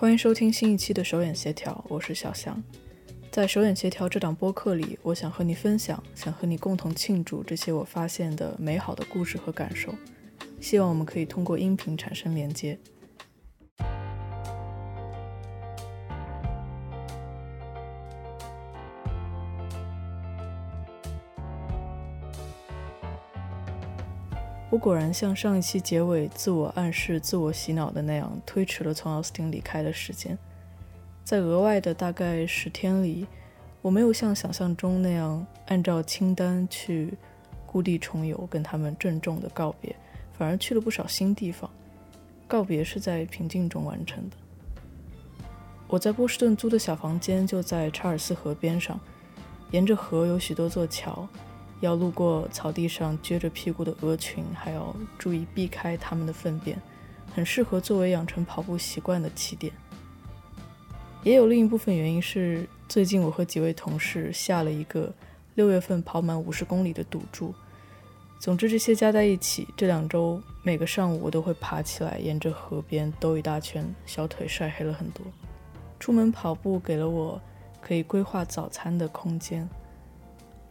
欢迎收听新一期的手眼协调，我是小翔。在手眼协调这档播客里，我想和你分享，想和你共同庆祝这些我发现的美好的故事和感受。希望我们可以通过音频产生连接。果然像上一期结尾自我暗示、自我洗脑的那样，推迟了从奥斯汀离开的时间。在额外的大概十天里，我没有像想象中那样按照清单去故地重游，跟他们郑重的告别，反而去了不少新地方。告别是在平静中完成的。我在波士顿租的小房间就在查尔斯河边上，沿着河有许多座桥。要路过草地上撅着屁股的鹅群，还要注意避开它们的粪便，很适合作为养成跑步习惯的起点。也有另一部分原因是，最近我和几位同事下了一个六月份跑满五十公里的赌注。总之，这些加在一起，这两周每个上午我都会爬起来，沿着河边兜一大圈，小腿晒黑了很多。出门跑步给了我可以规划早餐的空间。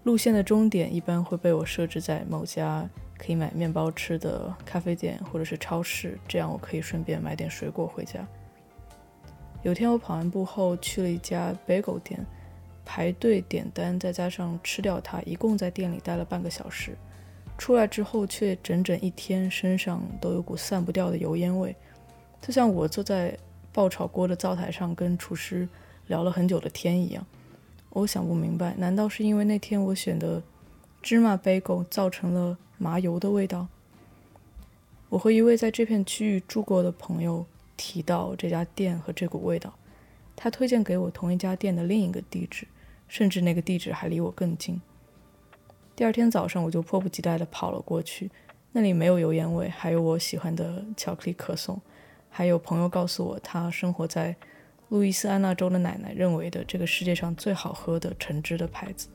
路线的终点一般会被我设置在某家可以买面包吃的咖啡店或者是超市，这样我可以顺便买点水果回家。有天我跑完步后去了一家 bagel 店，排队点单，再加上吃掉它，一共在店里待了半个小时。出来之后却整整一天，身上都有股散不掉的油烟味，就像我坐在爆炒锅的灶台上跟厨师聊了很久的天一样。我想不明白，难道是因为那天我选的芝麻 bagel 造成了麻油的味道？我和一位在这片区域住过的朋友提到这家店和这股味道，他推荐给我同一家店的另一个地址，甚至那个地址还离我更近。第二天早上，我就迫不及待地跑了过去，那里没有油烟味，还有我喜欢的巧克力可颂，还有朋友告诉我他生活在。路易斯安那州的奶奶认为的这个世界上最好喝的橙汁的牌子。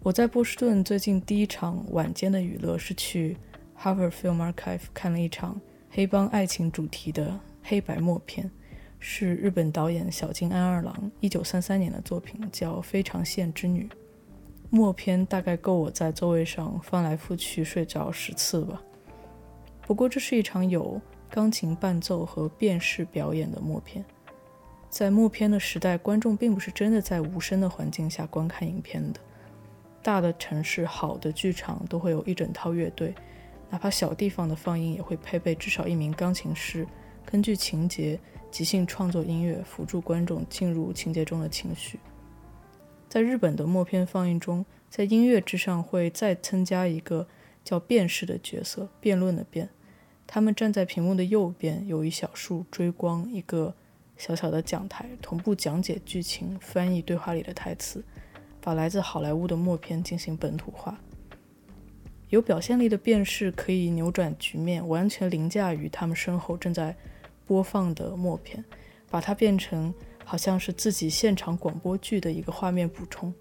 我在波士顿最近第一场晚间的娱乐是去 Harvard Film Archive 看了一场黑帮爱情主题的黑白默片，是日本导演小津安二郎1933年的作品，叫《非常线之女》。默片大概够我在座位上翻来覆去睡着十次吧。不过这是一场有。钢琴伴奏和辨识表演的默片，在默片的时代，观众并不是真的在无声的环境下观看影片的。大的城市、好的剧场都会有一整套乐队，哪怕小地方的放映也会配备至少一名钢琴师，根据情节即兴创作音乐，辅助观众进入情节中的情绪。在日本的默片放映中，在音乐之上会再增加一个叫辨识的角色，辩论的辩。他们站在屏幕的右边，有一小束追光，一个小小的讲台，同步讲解剧情、翻译对话里的台词，把来自好莱坞的默片进行本土化。有表现力的辨识可以扭转局面，完全凌驾于他们身后正在播放的默片，把它变成好像是自己现场广播剧的一个画面补充。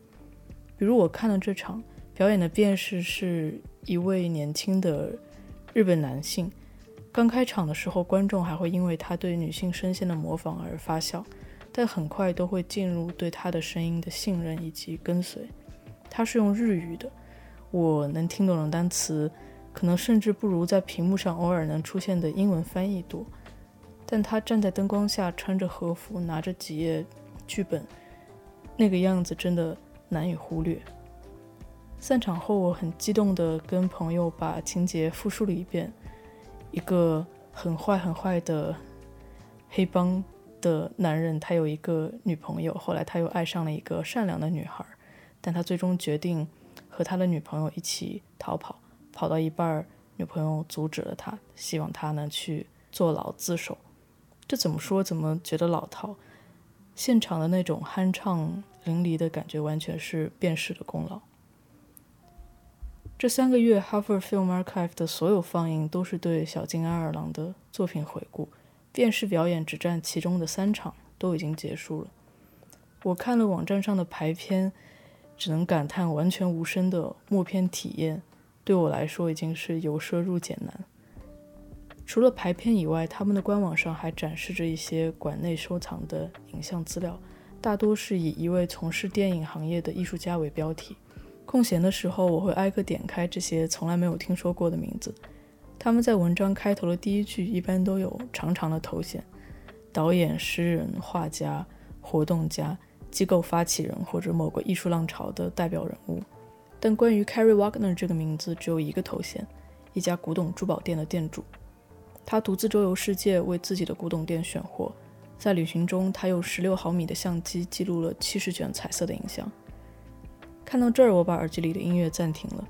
比如我看了这场表演的辨识是一位年轻的日本男性。刚开场的时候，观众还会因为他对女性声线的模仿而发笑，但很快都会进入对他的声音的信任以及跟随。他是用日语的，我能听懂的单词，可能甚至不如在屏幕上偶尔能出现的英文翻译多。但他站在灯光下，穿着和服，拿着几页剧本，那个样子真的难以忽略。散场后，我很激动地跟朋友把情节复述了一遍。一个很坏很坏的黑帮的男人，他有一个女朋友，后来他又爱上了一个善良的女孩，但他最终决定和他的女朋友一起逃跑，跑到一半，女朋友阻止了他，希望他呢去坐牢自首。这怎么说怎么觉得老套？现场的那种酣畅淋漓的感觉，完全是辨识的功劳。这三个月，Harvard Film Archive 的所有放映都是对小金安尔郎的作品回顾，电视表演只占其中的三场，都已经结束了。我看了网站上的排片，只能感叹完全无声的默片体验，对我来说已经是由奢入俭难。除了排片以外，他们的官网上还展示着一些馆内收藏的影像资料，大多是以一位从事电影行业的艺术家为标题。空闲的时候，我会挨个点开这些从来没有听说过的名字。他们在文章开头的第一句一般都有长长的头衔：导演、诗人、画家、活动家、机构发起人或者某个艺术浪潮的代表人物。但关于 Carrie Wagner 这个名字，只有一个头衔：一家古董珠宝店的店主。他独自周游世界，为自己的古董店选货。在旅行中，他用十六毫米的相机记录了七十卷彩色的影像。看到这儿，我把耳机里的音乐暂停了。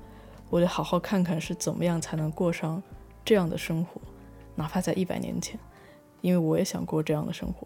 我得好好看看是怎么样才能过上这样的生活，哪怕在一百年前，因为我也想过这样的生活。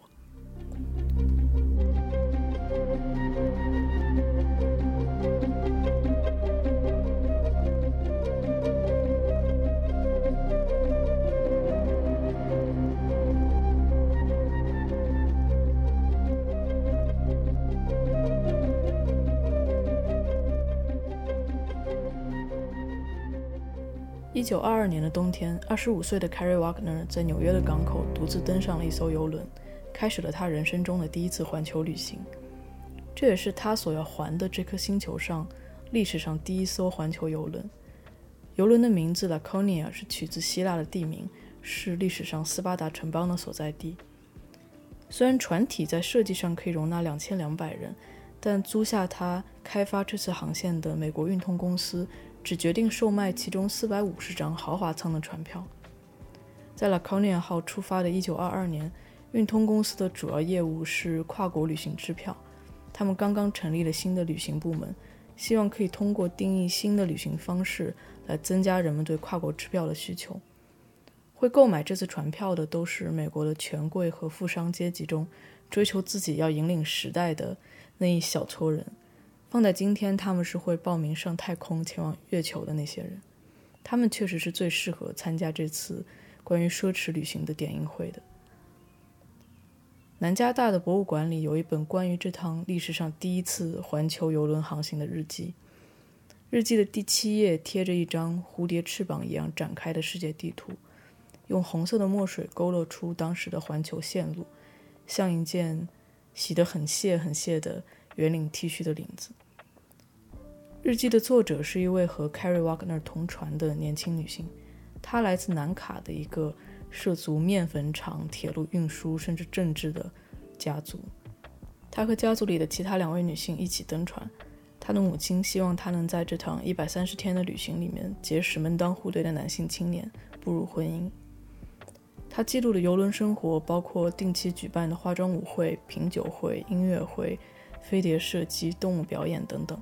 一九二二年的冬天，二十五岁的 Carrie Wagner 在纽约的港口独自登上了一艘游轮，开始了他人生中的第一次环球旅行。这也是他所要环的这颗星球上历史上第一艘环球游轮。游轮的名字 Laconia 是取自希腊的地名，是历史上斯巴达城邦的所在地。虽然船体在设计上可以容纳两千两百人，但租下它开发这次航线的美国运通公司。只决定售卖其中四百五十张豪华舱的船票。在 Laconia 号出发的一九二二年，运通公司的主要业务是跨国旅行支票。他们刚刚成立了新的旅行部门，希望可以通过定义新的旅行方式来增加人们对跨国支票的需求。会购买这次船票的都是美国的权贵和富商阶级中追求自己要引领时代的那一小撮人。放在今天，他们是会报名上太空、前往月球的那些人。他们确实是最适合参加这次关于奢侈旅行的点映会的。南加大的博物馆里有一本关于这趟历史上第一次环球游轮航行的日记。日记的第七页贴着一张蝴蝶翅膀一样展开的世界地图，用红色的墨水勾勒出当时的环球线路，像一件洗得很屑很屑的圆领 T 恤的领子。日记的作者是一位和 Carrie Wagner 同船的年轻女性，她来自南卡的一个涉足面粉厂、铁路运输甚至政治的家族。她和家族里的其他两位女性一起登船。她的母亲希望她能在这趟一百三十天的旅行里面结识门当户对的男性青年，步入婚姻。她记录的游轮生活包括定期举办的化妆舞会、品酒会、音乐会、飞碟射击、动物表演等等。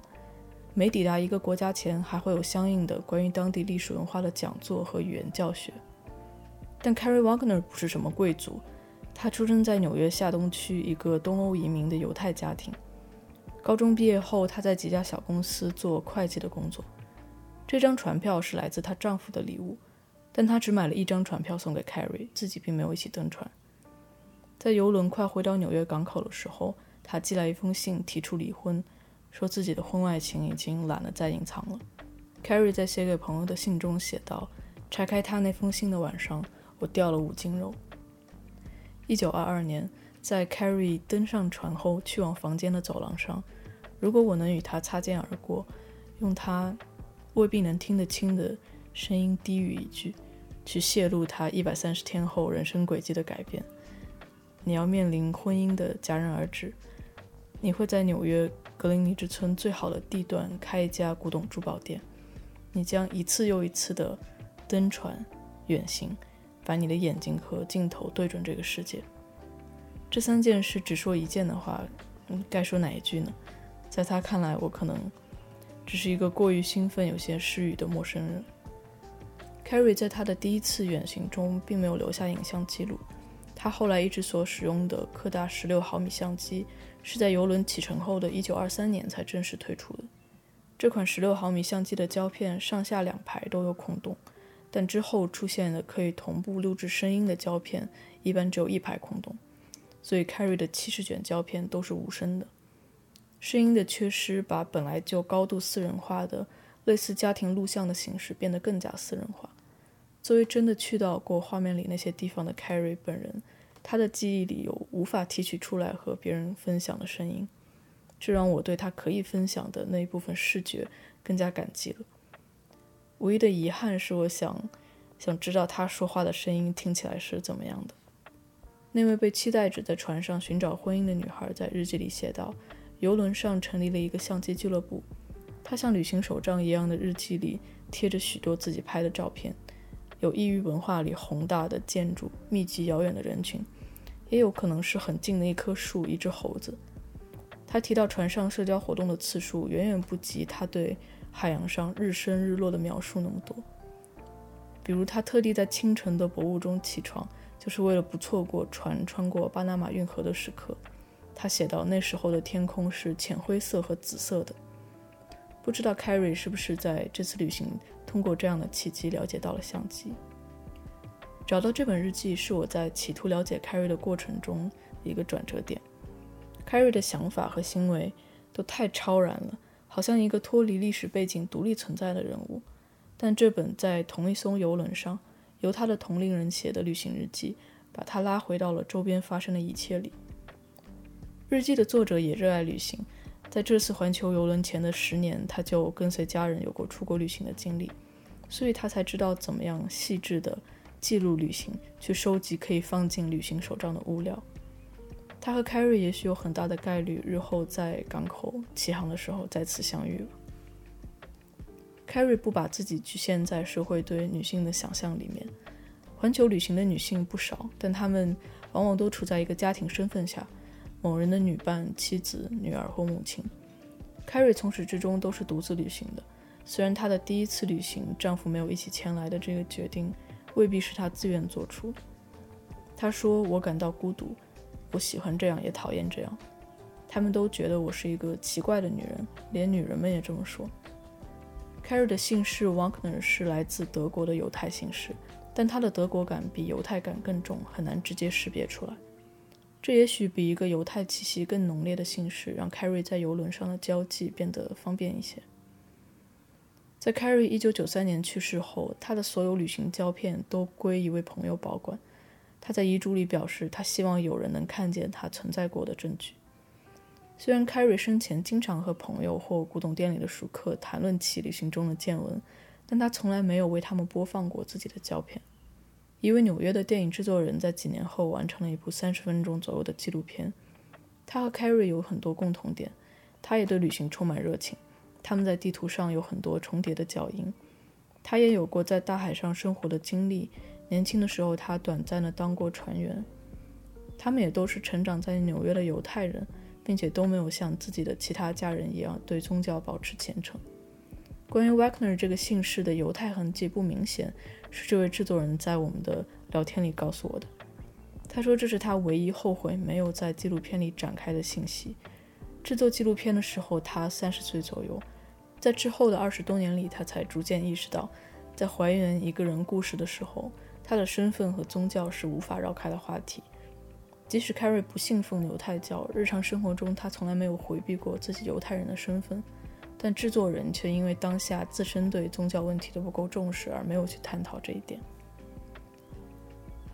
每抵达一个国家前，还会有相应的关于当地历史文化的讲座和语言教学。但 Carrie Wagner 不是什么贵族，他出生在纽约下东区一个东欧移民的犹太家庭。高中毕业后，他在几家小公司做会计的工作。这张船票是来自她丈夫的礼物，但她只买了一张船票送给 Carrie，自己并没有一起登船。在游轮快回到纽约港口的时候，他寄来一封信，提出离婚。说自己的婚外情已经懒得再隐藏了。Carrie 在写给朋友的信中写道：“拆开他那封信的晚上，我掉了五斤肉。”一九二二年，在 Carrie 登上船后去往房间的走廊上，如果我能与他擦肩而过，用他未必能听得清的声音低语一句，去泄露他一百三十天后人生轨迹的改变：你要面临婚姻的戛然而止，你会在纽约。格林尼治村最好的地段开一家古董珠宝店，你将一次又一次的登船远行，把你的眼睛和镜头对准这个世界。这三件事只说一件的话，该说哪一句呢？在他看来，我可能只是一个过于兴奋、有些失语的陌生人。Carrie 在他的第一次远行中并没有留下影像记录，他后来一直所使用的柯达十六毫米相机。是在游轮启程后的1923年才正式推出的。这款16毫米相机的胶片上下两排都有孔洞，但之后出现的可以同步录制声音的胶片一般只有一排孔洞，所以 Carry 的七十卷胶片都是无声的。声音的缺失把本来就高度私人化的类似家庭录像的形式变得更加私人化。作为真的去到过画面里那些地方的 Carrie 本人，他的记忆里有无法提取出来和别人分享的声音，这让我对他可以分享的那一部分视觉更加感激了。唯一的遗憾是，我想想知道他说话的声音听起来是怎么样的。那位被期待着在船上寻找婚姻的女孩在日记里写道：“游轮上成立了一个相机俱乐部，她像旅行手账一样的日记里贴着许多自己拍的照片。”有异域文化里宏大的建筑、密集遥远的人群，也有可能是很近的一棵树、一只猴子。他提到船上社交活动的次数远远不及他对海洋上日升日落的描述那么多。比如，他特地在清晨的薄雾中起床，就是为了不错过船穿过巴拿马运河的时刻。他写到，那时候的天空是浅灰色和紫色的。不知道 Carrie 是不是在这次旅行。通过这样的契机了解到了相机。找到这本日记是我在企图了解 Carrie 的过程中一个转折点。Carrie 的想法和行为都太超然了，好像一个脱离历史背景、独立存在的人物。但这本在同一艘游轮上由他的同龄人写的旅行日记，把他拉回到了周边发生的一切里。日记的作者也热爱旅行，在这次环球游轮前的十年，他就跟随家人有过出国旅行的经历。所以他才知道怎么样细致地记录旅行，去收集可以放进旅行手账的物料。他和 Carrie 也许有很大的概率日后在港口起航的时候再次相遇了。Carrie 不把自己局限在社会对女性的想象里面。环球旅行的女性不少，但她们往往都处在一个家庭身份下，某人的女伴、妻子、女儿或母亲。Carrie 从始至终都是独自旅行的。虽然她的第一次旅行，丈夫没有一起前来的这个决定，未必是她自愿做出。她说：“我感到孤独，我喜欢这样，也讨厌这样。他们都觉得我是一个奇怪的女人，连女人们也这么说。” Carrie 的姓氏 wangner 是来自德国的犹太姓氏，但她的德国感比犹太感更重，很难直接识别出来。这也许比一个犹太气息更浓烈的姓氏，让 Carrie 在游轮上的交际变得方便一些。在 Carrie 一九九三年去世后，他的所有旅行胶片都归一位朋友保管。他在遗嘱里表示，他希望有人能看见他存在过的证据。虽然 Carrie 生前经常和朋友或古董店里的熟客谈论起旅行中的见闻，但他从来没有为他们播放过自己的胶片。一位纽约的电影制作人在几年后完成了一部三十分钟左右的纪录片。他和 Carrie 有很多共同点，他也对旅行充满热情。他们在地图上有很多重叠的脚印。他也有过在大海上生活的经历。年轻的时候，他短暂的当过船员。他们也都是成长在纽约的犹太人，并且都没有像自己的其他家人一样对宗教保持虔诚。关于 Wagner 这个姓氏的犹太痕迹不明显，是这位制作人在我们的聊天里告诉我的。他说这是他唯一后悔没有在纪录片里展开的信息。制作纪录片的时候，他三十岁左右。在之后的二十多年里，他才逐渐意识到，在还原一个人故事的时候，他的身份和宗教是无法绕开的话题。即使 Carrie 不信奉犹太教，日常生活中他从来没有回避过自己犹太人的身份，但制作人却因为当下自身对宗教问题的不够重视而没有去探讨这一点。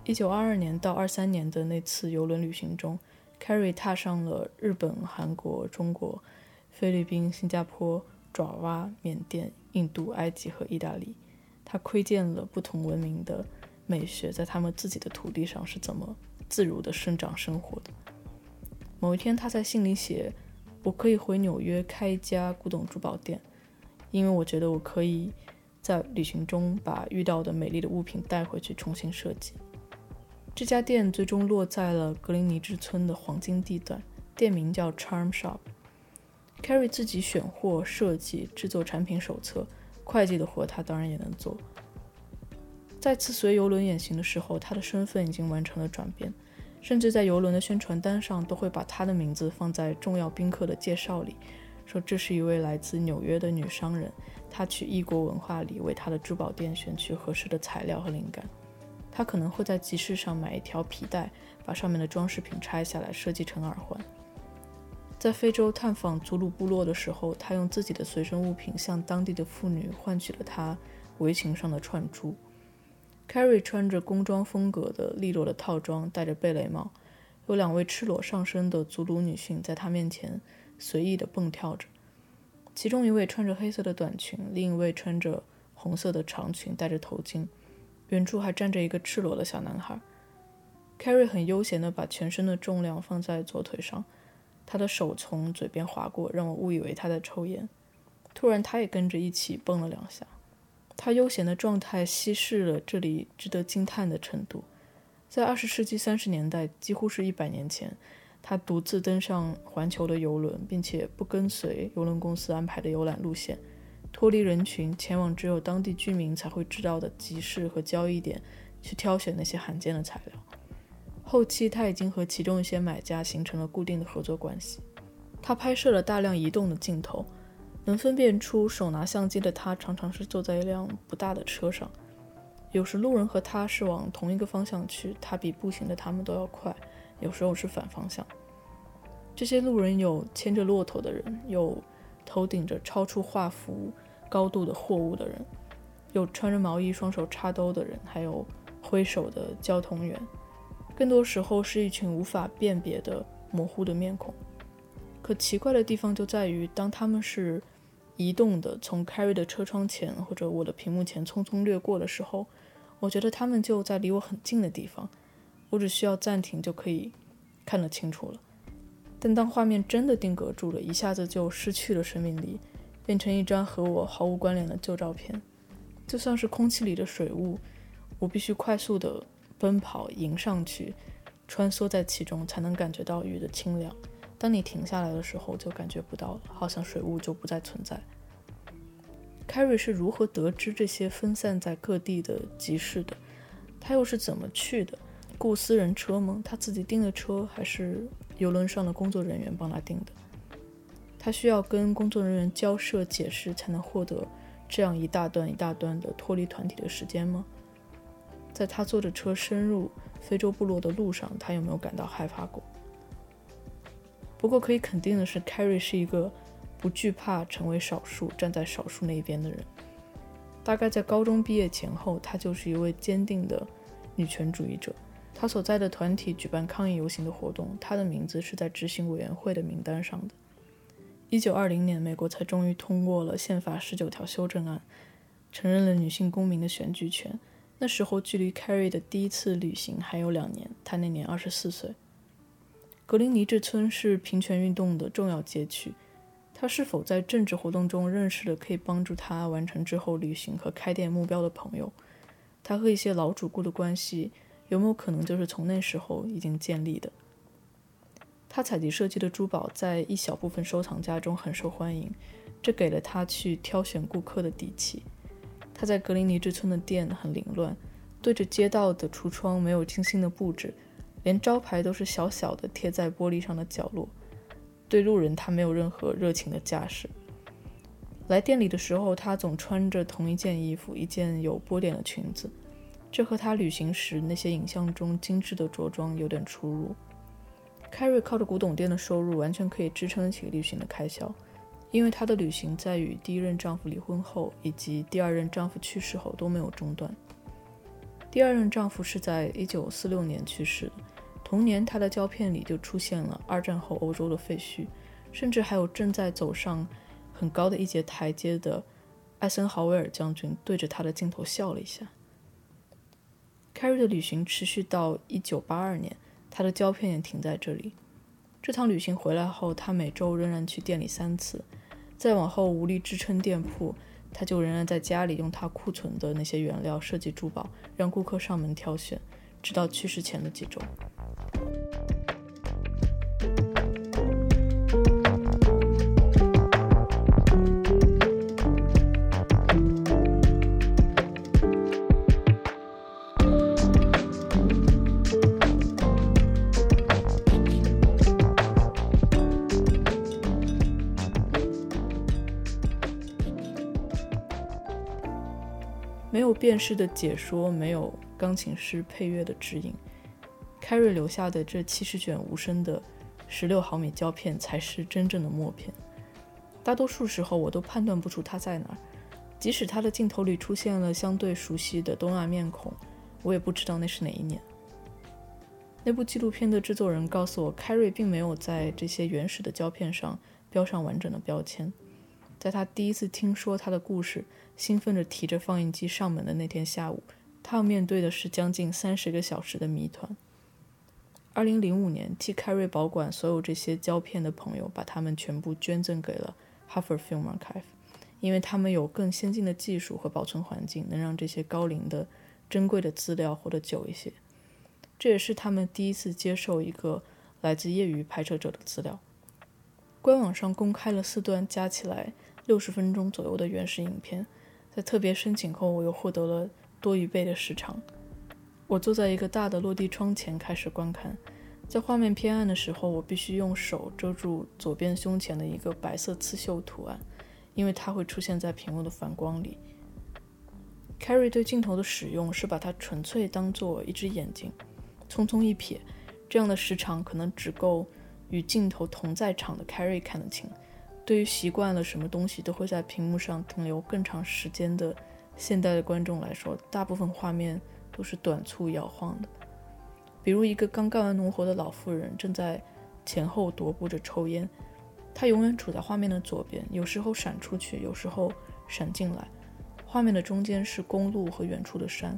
一九二二年到二三年的那次游轮旅行中，Carrie 踏上了日本、韩国、中国、菲律宾、新加坡。爪哇、缅甸、印度、埃及和意大利，他窥见了不同文明的美学在他们自己的土地上是怎么自如的生长生活的。某一天，他在信里写：“我可以回纽约开一家古董珠宝店，因为我觉得我可以在旅行中把遇到的美丽的物品带回去重新设计。”这家店最终落在了格林尼治村的黄金地段，店名叫 Charm Shop。Carrie 自己选货、设计、制作产品手册，会计的活他当然也能做。再次随游轮远行的时候，他的身份已经完成了转变，甚至在游轮的宣传单上都会把他的名字放在重要宾客的介绍里，说这是一位来自纽约的女商人，她去异国文化里为她的珠宝店选取合适的材料和灵感。她可能会在集市上买一条皮带，把上面的装饰品拆下来设计成耳环。在非洲探访祖鲁部落的时候，他用自己的随身物品向当地的妇女换取了他围裙上的串珠。Carrie 穿着工装风格的利落的套装，戴着贝雷帽，有两位赤裸上身的祖鲁女性在她面前随意地蹦跳着，其中一位穿着黑色的短裙，另一位穿着红色的长裙，戴着头巾，远处还站着一个赤裸的小男孩。Carrie 很悠闲地把全身的重量放在左腿上，他的手从嘴边划过，让我误以为他在抽烟。突然，他也跟着一起蹦了两下。他悠闲的状态稀释了这里值得惊叹的程度。在二十世纪三十年代，几乎是一百年前，他独自登上环球的游轮，并且不跟随游轮公司安排的游览路线，脱离人群，前往只有当地居民才会知道的集市和交易点，去挑选那些罕见的材料。后期，他已经和其中一些买家形成了固定的合作关系。他拍摄了大量移动的镜头。能分辨出手拿相机的他，常常是坐在一辆不大的车上。有时路人和他是往同一个方向去，他比步行的他们都要快；有时候是反方向。这些路人有牵着骆驼的人，有头顶着超出画幅高度的货物的人，有穿着毛衣双手插兜的人，还有挥手的交通员。更多时候是一群无法辨别的模糊的面孔。可奇怪的地方就在于，当他们是移动的，从 Carrie 的车窗前或者我的屏幕前匆匆掠过的时候，我觉得他们就在离我很近的地方，我只需要暂停就可以看得清楚了。但当画面真的定格住了，一下子就失去了生命力，变成一张和我毫无关联的旧照片，就像是空气里的水雾，我必须快速地奔跑迎上去，穿梭在其中，才能感觉到雨的清凉。当你停下来的时候，就感觉不到了，好像水雾就不再存在。Carrie 是如何得知这些分散在各地的集市的？他又是怎么去的？雇私人车吗？他自己订的车，还是游轮上的工作人员帮他订的？他需要跟工作人员交涉解释，才能获得这样一大段一大段的脱离团体的时间吗？在他坐着车深入非洲部落的路上，他有没有感到害怕过？不过可以肯定的是，Carrie 是一个不惧怕成为少数、站在少数那一边的人。大概在高中毕业前后，她就是一位坚定的女权主义者。她所在的团体举办抗议游行的活动，她的名字是在执行委员会的名单上的。一九二零年，美国才终于通过了宪法十九条修正案，承认了女性公民的选举权。那时候，距离 Carrie 的第一次旅行还有两年，她那年二十四岁。格林尼治村是平权运动的重要街区。他是否在政治活动中认识了可以帮助他完成之后旅行和开店目标的朋友？他和一些老主顾的关系有没有可能就是从那时候已经建立的？他采集设计的珠宝在一小部分收藏家中很受欢迎，这给了他去挑选顾客的底气。他在格林尼治村的店很凌乱，对着街道的橱窗没有精心的布置。连招牌都是小小的贴在玻璃上的角落，对路人他没有任何热情的架势。来店里的时候，他总穿着同一件衣服，一件有波点的裙子，这和他旅行时那些影像中精致的着装有点出入。Carrie 靠着古董店的收入完全可以支撑得起旅行的开销，因为她的旅行在与第一任丈夫离婚后以及第二任丈夫去世后都没有中断。第二任丈夫是在1946年去世的。同年，她的胶片里就出现了二战后欧洲的废墟，甚至还有正在走上很高的一节台阶的艾森豪威尔将军对着她的镜头笑了一下。Carrie 的旅行持续到1982年，她的胶片也停在这里。这趟旅行回来后，她每周仍然去店里三次。再往后无力支撑店铺，他就仍然在家里用他库存的那些原料设计珠宝，让顾客上门挑选，直到去世前的几周。辨识的解说，没有钢琴师配乐的指引。Carrie 留下的这七十卷无声的十六毫米胶片才是真正的默片。大多数时候，我都判断不出他在哪儿。即使他的镜头里出现了相对熟悉的东亚面孔，我也不知道那是哪一年。那部纪录片的制作人告诉我，Carrie 并没有在这些原始的胶片上标上完整的标签。在他第一次听说他的故事，兴奋着提着放映机上门的那天下午，他要面对的是将近三十个小时的谜团。二零零五年，替凯瑞保管所有这些胶片的朋友，把它们全部捐赠给了 Harvard Film Archive，因为他们有更先进的技术和保存环境，能让这些高龄的、珍贵的资料活得久一些。这也是他们第一次接受一个来自业余拍摄者的资料。官网上公开了四段加起来六十分钟左右的原始影片，在特别申请后，我又获得了多一倍的时长。我坐在一个大的落地窗前开始观看，在画面偏暗的时候，我必须用手遮住左边胸前的一个白色刺绣图案，因为它会出现在屏幕的反光里。Carrie 对镜头的使用是把它纯粹当做一只眼睛。匆匆一瞥，这样的时长可能只够与镜头同在场的 Carrie 看得清。对于习惯了什么东西都会在屏幕上停留更长时间的现代的观众来说，大部分画面都是短促摇晃的。比如一个刚干完农活的老妇人正在前后踱步着抽烟，她永远处在画面的左边，有时候闪出去，有时候闪进来。画面的中间是公路和远处的山。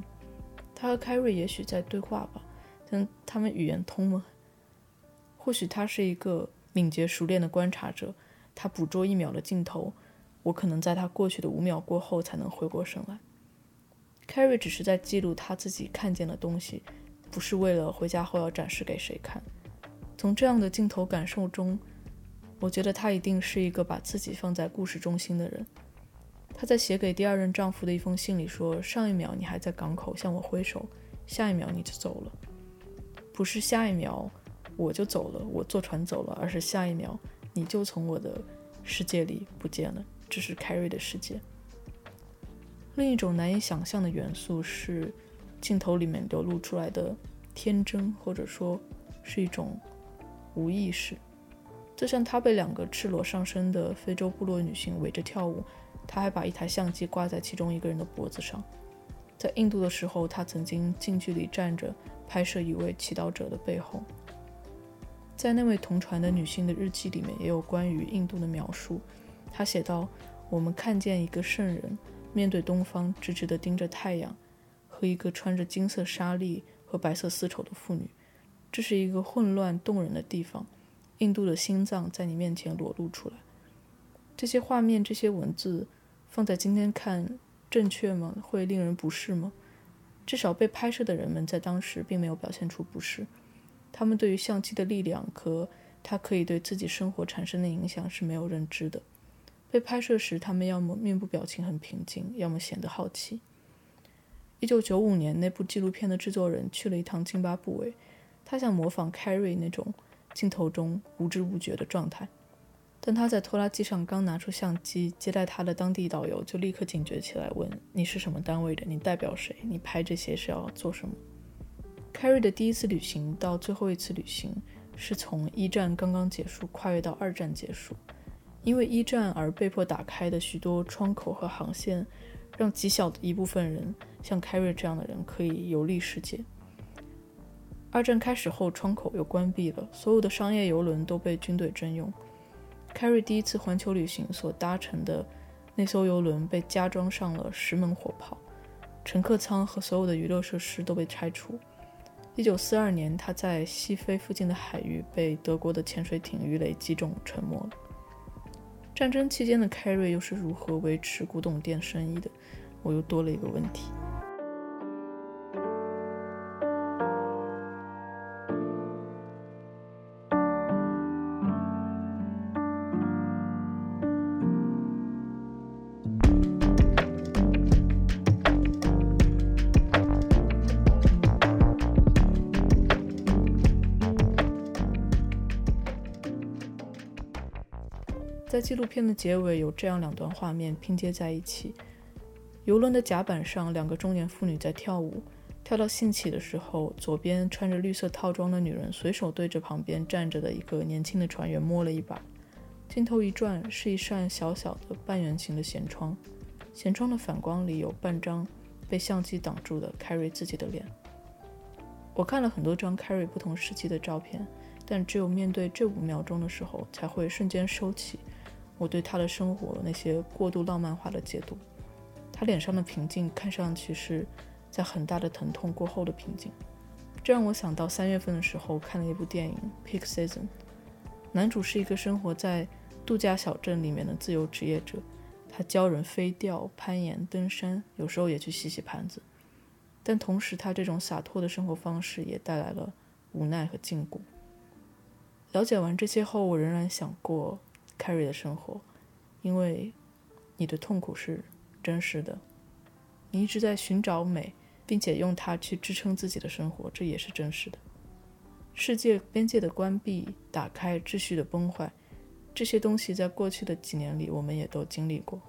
她和凯瑞也许在对话吧。但他们语言通吗？或许他是一个敏捷熟练的观察者，他捕捉一秒的镜头，我可能在他过去的五秒过后才能回过神来。Carrie 只是在记录他自己看见的东西，不是为了回家后要展示给谁看。从这样的镜头感受中，我觉得他一定是一个把自己放在故事中心的人。他在写给第二任丈夫的一封信里说：“上一秒你还在港口向我挥手，下一秒你就走了。”不是下一秒我就走了，我坐船走了，而是下一秒你就从我的世界里不见了。这是凯瑞的世界。另一种难以想象的元素是镜头里面流露出来的天真，或者说是一种无意识。就像他被两个赤裸上身的非洲部落女性围着跳舞，他还把一台相机挂在其中一个人的脖子上。在印度的时候，他曾经近距离站着。拍摄一位祈祷者的背后，在那位同船的女性的日记里面，也有关于印度的描述。她写道：“我们看见一个圣人面对东方，直直地盯着太阳，和一个穿着金色纱丽和白色丝绸的妇女。这是一个混乱动人的地方，印度的心脏在你面前裸露出来。这些画面，这些文字，放在今天看，正确吗？会令人不适吗？”至少被拍摄的人们在当时并没有表现出不适，他们对于相机的力量和它可以对自己生活产生的影响是没有认知的。被拍摄时，他们要么面部表情很平静，要么显得好奇。一九九五年，那部纪录片的制作人去了一趟津巴布韦，他想模仿 Carrie 那种镜头中无知无觉的状态。但他在拖拉机上刚拿出相机，接待他的当地导游就立刻警觉起来，问：“你是什么单位的？你代表谁？你拍这些是要做什么？”Carrie 的第一次旅行到最后一次旅行，是从一战刚刚结束跨越到二战结束，因为一战而被迫打开的许多窗口和航线，让极小的一部分人，像 Carrie 这样的人可以游历世界。二战开始后，窗口又关闭了，所有的商业游轮都被军队征用。Carrie 第一次环球旅行所搭乘的那艘游轮被加装上了十门火炮，乘客舱和所有的娱乐设施都被拆除。一九四二年，他在西非附近的海域被德国的潜水艇鱼雷击中，沉没了。战争期间的开瑞又是如何维持古董店生意的？我又多了一个问题。在纪录片的结尾，有这样两段画面拼接在一起：游轮的甲板上，两个中年妇女在跳舞，跳到兴起的时候，左边穿着绿色套装的女人随手对着旁边站着的一个年轻的船员摸了一把。镜头一转，是一扇小小的半圆形的舷窗，舷窗的反光里有半张被相机挡住的 Carrie 自己的脸。我看了很多张 Carrie 不同时期的照片，但只有面对这五秒钟的时候，才会瞬间收起我对他的生活那些过度浪漫化的解读。他脸上的平静，看上去是在很大的疼痛过后的平静。这让我想到三月份的时候看了一部电影《Peak Season》，男主是一个生活在度假小镇里面的自由职业者，他教人飞钓、攀岩、登山，有时候也去洗洗盘子。但同时，他这种洒脱的生活方式也带来了无奈和禁锢。了解完这些后，我仍然想过 carry 的生活，因为你的痛苦是真实的，你一直在寻找美，并且用它去支撑自己的生活，这也是真实的。世界边界的关闭、打开、秩序的崩坏，这些东西在过去的几年里，我们也都经历过。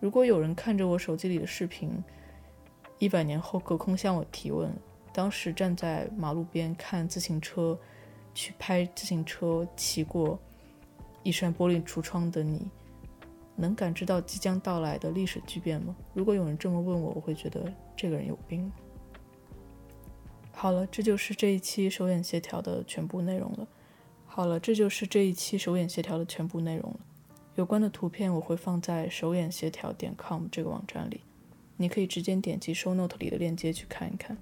如果有人看着我手机里的视频，一百年后，隔空向我提问：当时站在马路边看自行车，去拍自行车骑过一扇玻璃橱窗的你，能感知到即将到来的历史巨变吗？如果有人这么问我，我会觉得这个人有病。好了，这就是这一期手眼协调的全部内容了。好了，这就是这一期手眼协调的全部内容了。有关的图片我会放在手眼协调点 com 这个网站里。你可以直接点击 Show Note 里的链接去看一看。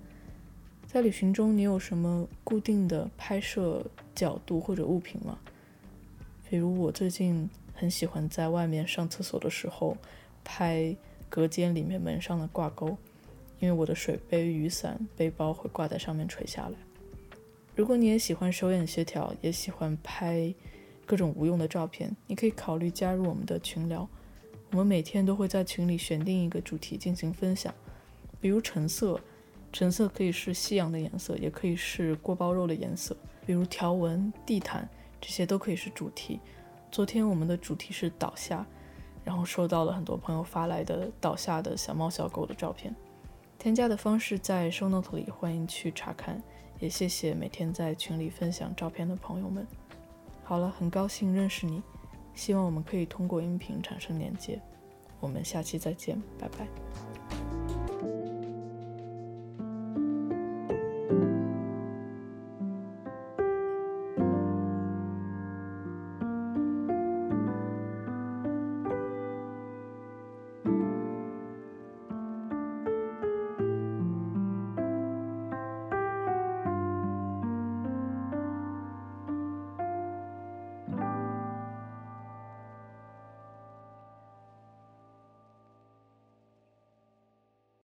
在旅行中，你有什么固定的拍摄角度或者物品吗？比如我最近很喜欢在外面上厕所的时候拍隔间里面门上的挂钩，因为我的水杯、雨伞、背包会挂在上面垂下来。如果你也喜欢手眼协调，也喜欢拍各种无用的照片，你可以考虑加入我们的群聊。我们每天都会在群里选定一个主题进行分享，比如橙色，橙色可以是夕阳的颜色，也可以是锅包肉的颜色。比如条纹、地毯，这些都可以是主题。昨天我们的主题是倒下，然后收到了很多朋友发来的倒下的小猫小狗的照片。添加的方式在 show note 里，欢迎去查看。也谢谢每天在群里分享照片的朋友们。好了，很高兴认识你。希望我们可以通过音频产生连接。我们下期再见，拜拜。